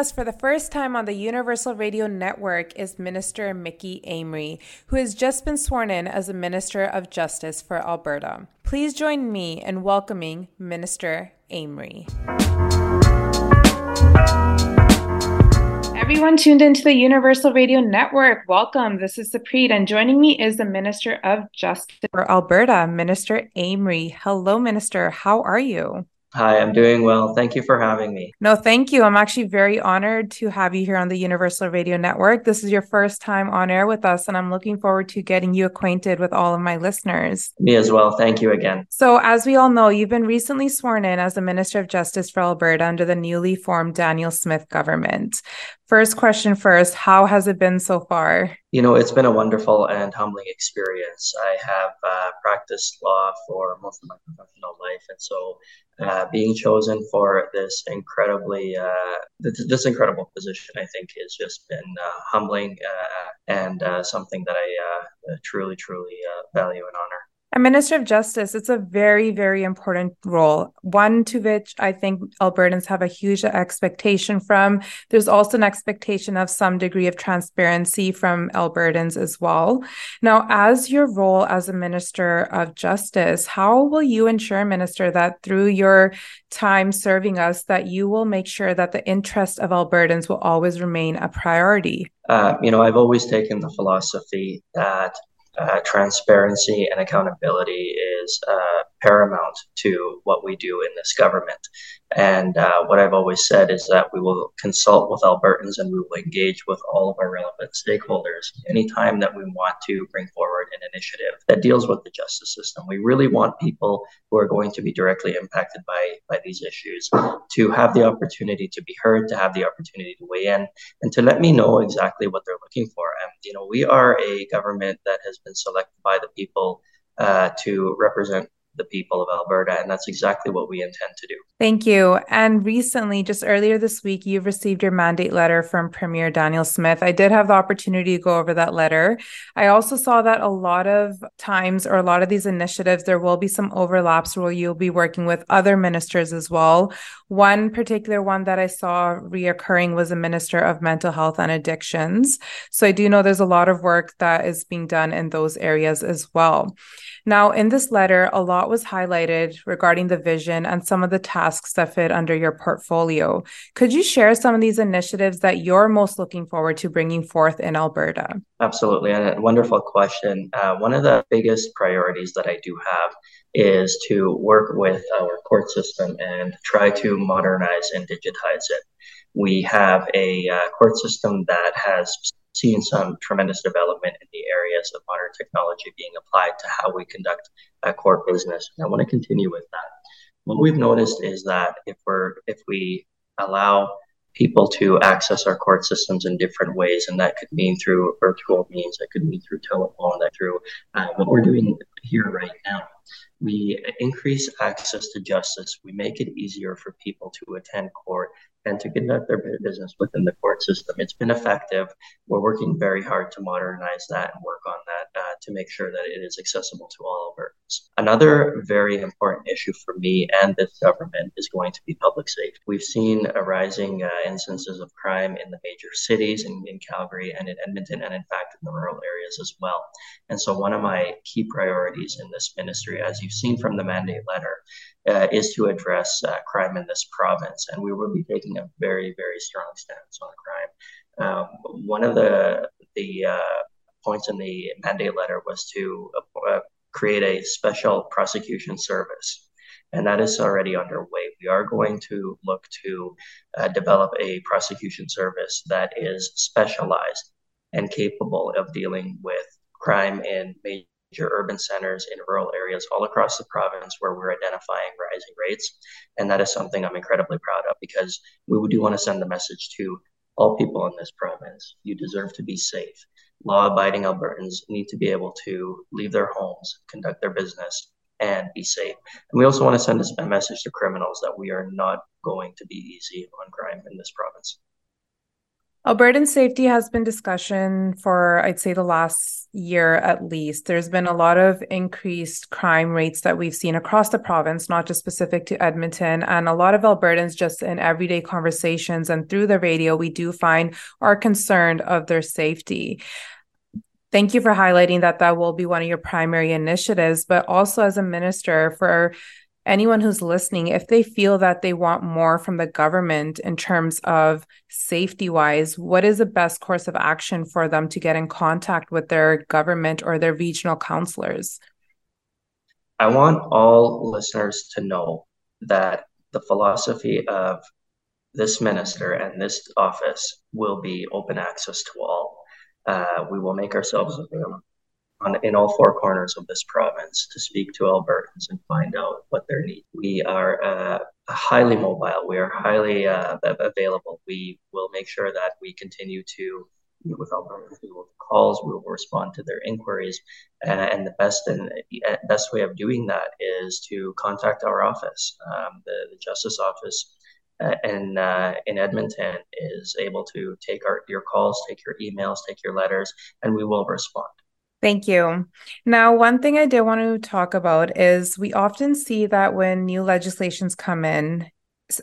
us for the first time on the Universal Radio Network is Minister Mickey Amery, who has just been sworn in as a Minister of Justice for Alberta. Please join me in welcoming Minister Amery. Everyone tuned into the Universal Radio Network, welcome. This is Supreet, and joining me is the Minister of Justice for Alberta, Minister Amery. Hello, Minister. How are you? Hi, I'm doing well. Thank you for having me. No, thank you. I'm actually very honored to have you here on the Universal Radio Network. This is your first time on air with us, and I'm looking forward to getting you acquainted with all of my listeners. Me as well. Thank you again. So, as we all know, you've been recently sworn in as the Minister of Justice for Alberta under the newly formed Daniel Smith government. First question first, how has it been so far? You know, it's been a wonderful and humbling experience. I have uh, practiced law for most of my professional life, and so uh, being chosen for this incredibly uh, this, this, incredible position, I think, has just been uh, humbling uh, and uh, something that I truly, truly value and honor. A Minister of Justice, it's a very, very important role, one to which I think Albertans have a huge expectation from. There's also an expectation of some degree of transparency from Albertans as well. Now, as your role as a Minister of Justice, how will you ensure, Minister, that through your time serving us, that you will make sure that the interest of Albertans will always remain a priority? Uh, you know, I've always taken the philosophy that transparency and accountability is uh, paramount to what we do in this government. And uh, what I've always said is that we will consult with Albertans and we will engage with all of our relevant stakeholders anytime that we want to bring forward an initiative that deals with the justice system. We really want people who are going to be directly impacted by, by these issues to have the opportunity to be heard, to have the opportunity to weigh in, and to let me know exactly what they're looking for. And, you know, we are a government that has been selected by the people uh, to represent the people of Alberta. And that's exactly what we intend to do. Thank you. And recently, just earlier this week, you've received your mandate letter from Premier Daniel Smith. I did have the opportunity to go over that letter. I also saw that a lot of times, or a lot of these initiatives, there will be some overlaps where you'll be working with other ministers as well. One particular one that I saw reoccurring was a minister of mental health and addictions. So I do know there's a lot of work that is being done in those areas as well. Now, in this letter, a lot was highlighted regarding the vision and some of the tasks that fit under your portfolio. Could you share some of these initiatives that you're most looking forward to bringing forth in Alberta? Absolutely. And a wonderful question. Uh, one of the biggest priorities that I do have is to work with our court system and try to modernize and digitize it. We have a uh, court system that has seen some tremendous development in of modern technology being applied to how we conduct a court business. And I want to continue with that. What we've noticed is that if we're if we allow people to access our court systems in different ways, and that could mean through virtual means, that could mean through telephone, that through uh, what we're doing here right now we increase access to justice. We make it easier for people to attend court and to conduct their business within the court system. It's been effective. We're working very hard to modernize that and work on that uh, to make sure that it is accessible to all Albertans. Another very important issue for me and this government is going to be public safety. We've seen a rising uh, instances of crime in the major cities, in, in Calgary and in Edmonton, and in fact in the rural areas as well. And so, one of my key priorities in this ministry, as you've seen from the mandate letter, uh, is to address uh, crime in this province, and we will be taking a very, very strong stance on crime. Um, one of the the uh, points in the mandate letter was to uh, create a special prosecution service, and that is already underway. We are going to look to uh, develop a prosecution service that is specialized and capable of dealing with crime in major major urban centers in rural areas all across the province where we're identifying rising rates. And that is something I'm incredibly proud of because we do want to send the message to all people in this province. You deserve to be safe. Law abiding Albertans need to be able to leave their homes, conduct their business, and be safe. And we also want to send a message to criminals that we are not going to be easy on crime in this province. Albertan safety has been discussion for, I'd say, the last year at least. There's been a lot of increased crime rates that we've seen across the province, not just specific to Edmonton. And a lot of Albertans, just in everyday conversations and through the radio, we do find are concerned of their safety. Thank you for highlighting that that will be one of your primary initiatives, but also as a minister for anyone who's listening, if they feel that they want more from the government in terms of safety wise, what is the best course of action for them to get in contact with their government or their regional counselors? I want all listeners to know that the philosophy of this minister and this office will be open access to all. Uh, we will make ourselves available on, in all four corners of this province to speak to Albertans and find out what their needs. We are uh, highly mobile. We are highly uh, available. We will make sure that we continue to meet with Albertans. We will calls. We will respond to their inquiries, uh, and the best and uh, best way of doing that is to contact our office, um, the, the Justice Office. Uh, in uh, in Edmonton is able to take our your calls, take your emails, take your letters, and we will respond. Thank you. Now, one thing I did want to talk about is we often see that when new legislations come in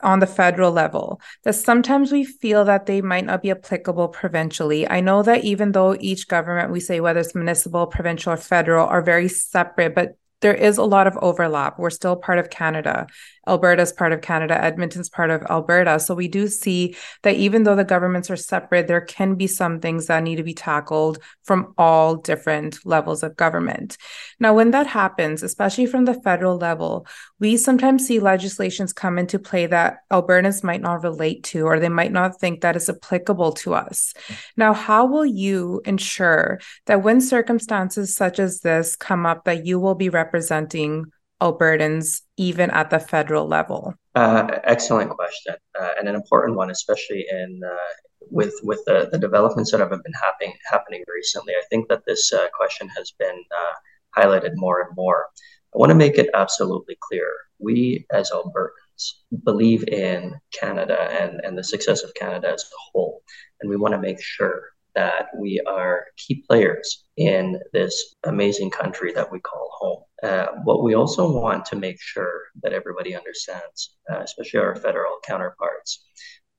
on the federal level, that sometimes we feel that they might not be applicable provincially. I know that even though each government, we say whether it's municipal, provincial, or federal, are very separate, but there is a lot of overlap. We're still part of Canada. Alberta's part of Canada, Edmonton's part of Alberta. So we do see that even though the governments are separate, there can be some things that need to be tackled from all different levels of government. Now, when that happens, especially from the federal level, we sometimes see legislations come into play that Albertans might not relate to, or they might not think that is applicable to us. Now, how will you ensure that when circumstances such as this come up, that you will be representing Albertans, even at the federal level? Uh, excellent question, uh, and an important one, especially in uh, with with the, the developments that have been happening happening recently. I think that this uh, question has been uh, highlighted more and more. I want to make it absolutely clear: we as Albertans believe in Canada and and the success of Canada as a whole, and we want to make sure that we are key players in this amazing country that we call home. Uh, what we also want to make sure that everybody understands, uh, especially our federal counterparts,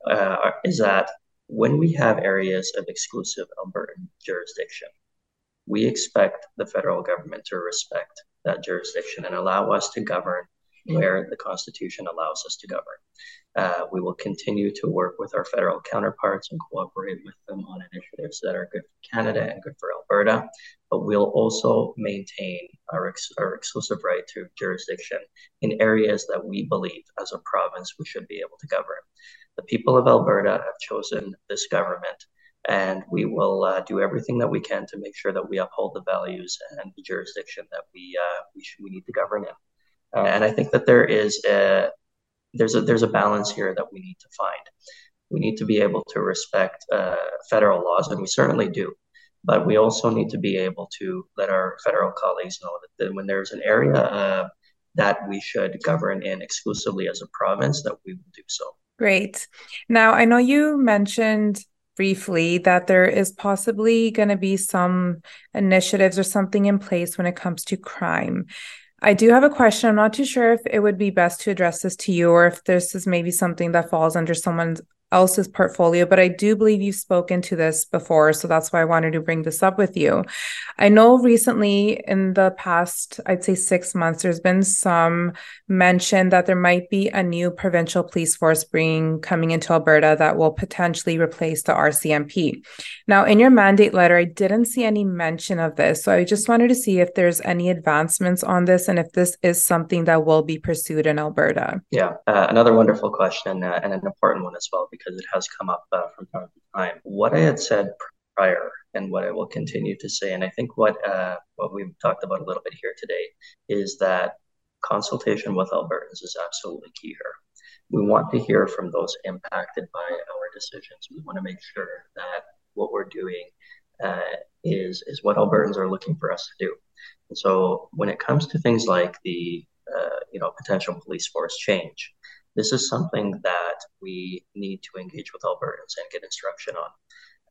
uh, is that when we have areas of exclusive Albertan jurisdiction, we expect the federal government to respect that jurisdiction and allow us to govern where the Constitution allows us to govern. Uh, we will continue to work with our federal counterparts and cooperate with them on initiatives that are good for Canada and good for Alberta, but we'll also maintain our, ex- our exclusive right to jurisdiction in areas that we believe as a province we should be able to govern. The people of Alberta have chosen this government, and we will uh, do everything that we can to make sure that we uphold the values and the jurisdiction that we, uh, we, should, we need to govern in. And I think that there is a, there's a there's a balance here that we need to find. We need to be able to respect uh, federal laws, and we certainly do. But we also need to be able to let our federal colleagues know that, that when there's an area uh, that we should govern in exclusively as a province, that we will do so. Great. Now, I know you mentioned briefly that there is possibly going to be some initiatives or something in place when it comes to crime. I do have a question. I'm not too sure if it would be best to address this to you or if this is maybe something that falls under someone else's portfolio, but I do believe you've spoken to this before. So that's why I wanted to bring this up with you. I know recently in the past, I'd say six months, there's been some mention that there might be a new provincial police force bringing coming into Alberta that will potentially replace the RCMP. Now, in your mandate letter, I didn't see any mention of this. So I just wanted to see if there's any advancements on this and if this is something that will be pursued in Alberta. Yeah, uh, another wonderful question uh, and an important one as well because it has come up uh, from time to time. What I had said prior and what I will continue to say, and I think what uh, what we've talked about a little bit here today, is that consultation with Albertans is absolutely key here. We want to hear from those impacted by our decisions. We want to make sure that what we're doing uh, is is what Albertans are looking for us to do. And so when it comes to things like the uh, you know potential police force change, This is something that we need to engage with Albertans and get instruction on.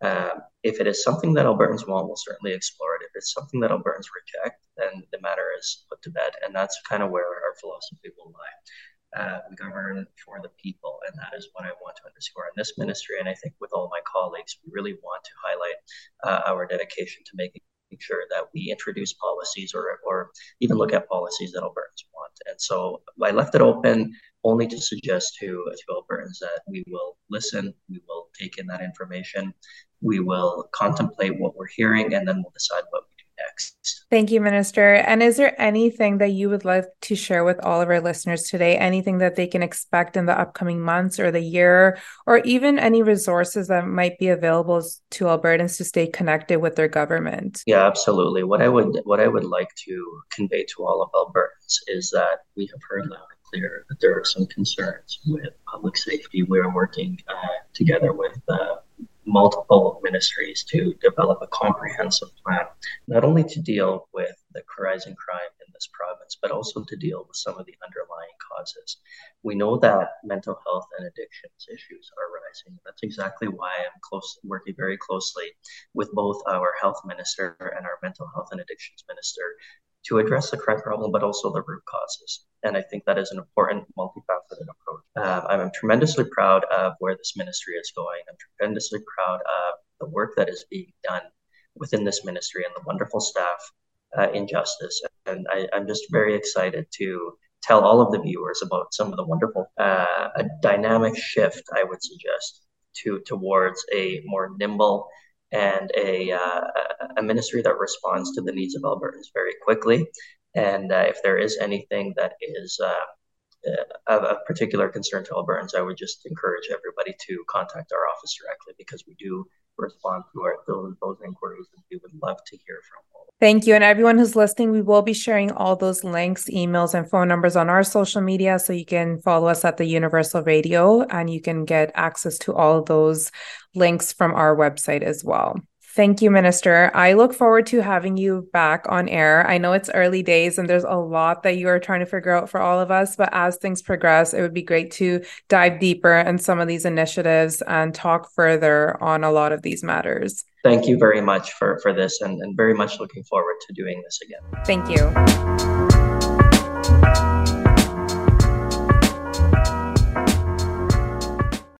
Um, if it is something that Albertans want, we'll certainly explore it. If it's something that Albertans reject, then the matter is put to bed. And that's kind of where our philosophy will lie. Uh, we govern for the people, and that is what I want to underscore in this ministry. And I think with all my colleagues, we really want to highlight uh, our dedication to making sure that we introduce policies or, or even look at policies that Albertans want. And so I left it open only to suggest to, to Albertans that we will listen, we will take in that information, we will contemplate what we're hearing, and then we'll decide what we do next. Thank you, Minister. And is there anything that you would like to share with all of our listeners today? Anything that they can expect in the upcoming months or the year, or even any resources that might be available to Albertans to stay connected with their government? Yeah, absolutely. What I would what I would like to convey to all of Albertans is that we have heard loud clear that there are some concerns with public safety. We're working uh, together with uh, multiple ministries to develop a comprehensive plan, not only to deal with the rising crime in this province, but also to deal with some of the underlying causes. We know that mental health and addictions issues are rising. That's exactly why I'm close, working very closely with both our health minister and our mental health and addictions minister to address the crime problem, but also the root causes. And I think that is an important, multifaceted approach. Um, I'm tremendously proud of where this ministry is going. I'm tremendously proud of the work that is being done within this ministry and the wonderful staff uh, in justice. And I, am just very excited to tell all of the viewers about some of the wonderful, uh, a dynamic shift, I would suggest, to towards a more nimble and a, uh, a ministry that responds to the needs of Albertans very quickly. And uh, if there is anything that is uh, Uh, of, of particular concern to Albertans, I would just encourage everybody to contact our office directly because we do respond to our, those, those inquiries and we would love to hear from all. Thank you. And everyone who's listening, we will be sharing all those links, emails, and phone numbers on our social media. So you can follow us at the Universal Radio and you can get access to all those links from our website as well. Thank you, Minister. I look forward to having you back on air. I know it's early days and there's a lot that you are trying to figure out for all of us, but as things progress, it would be great to dive deeper in some of these initiatives and talk further on a lot of these matters. Thank you very much for, for this and, and very much looking forward to doing this again. Thank you.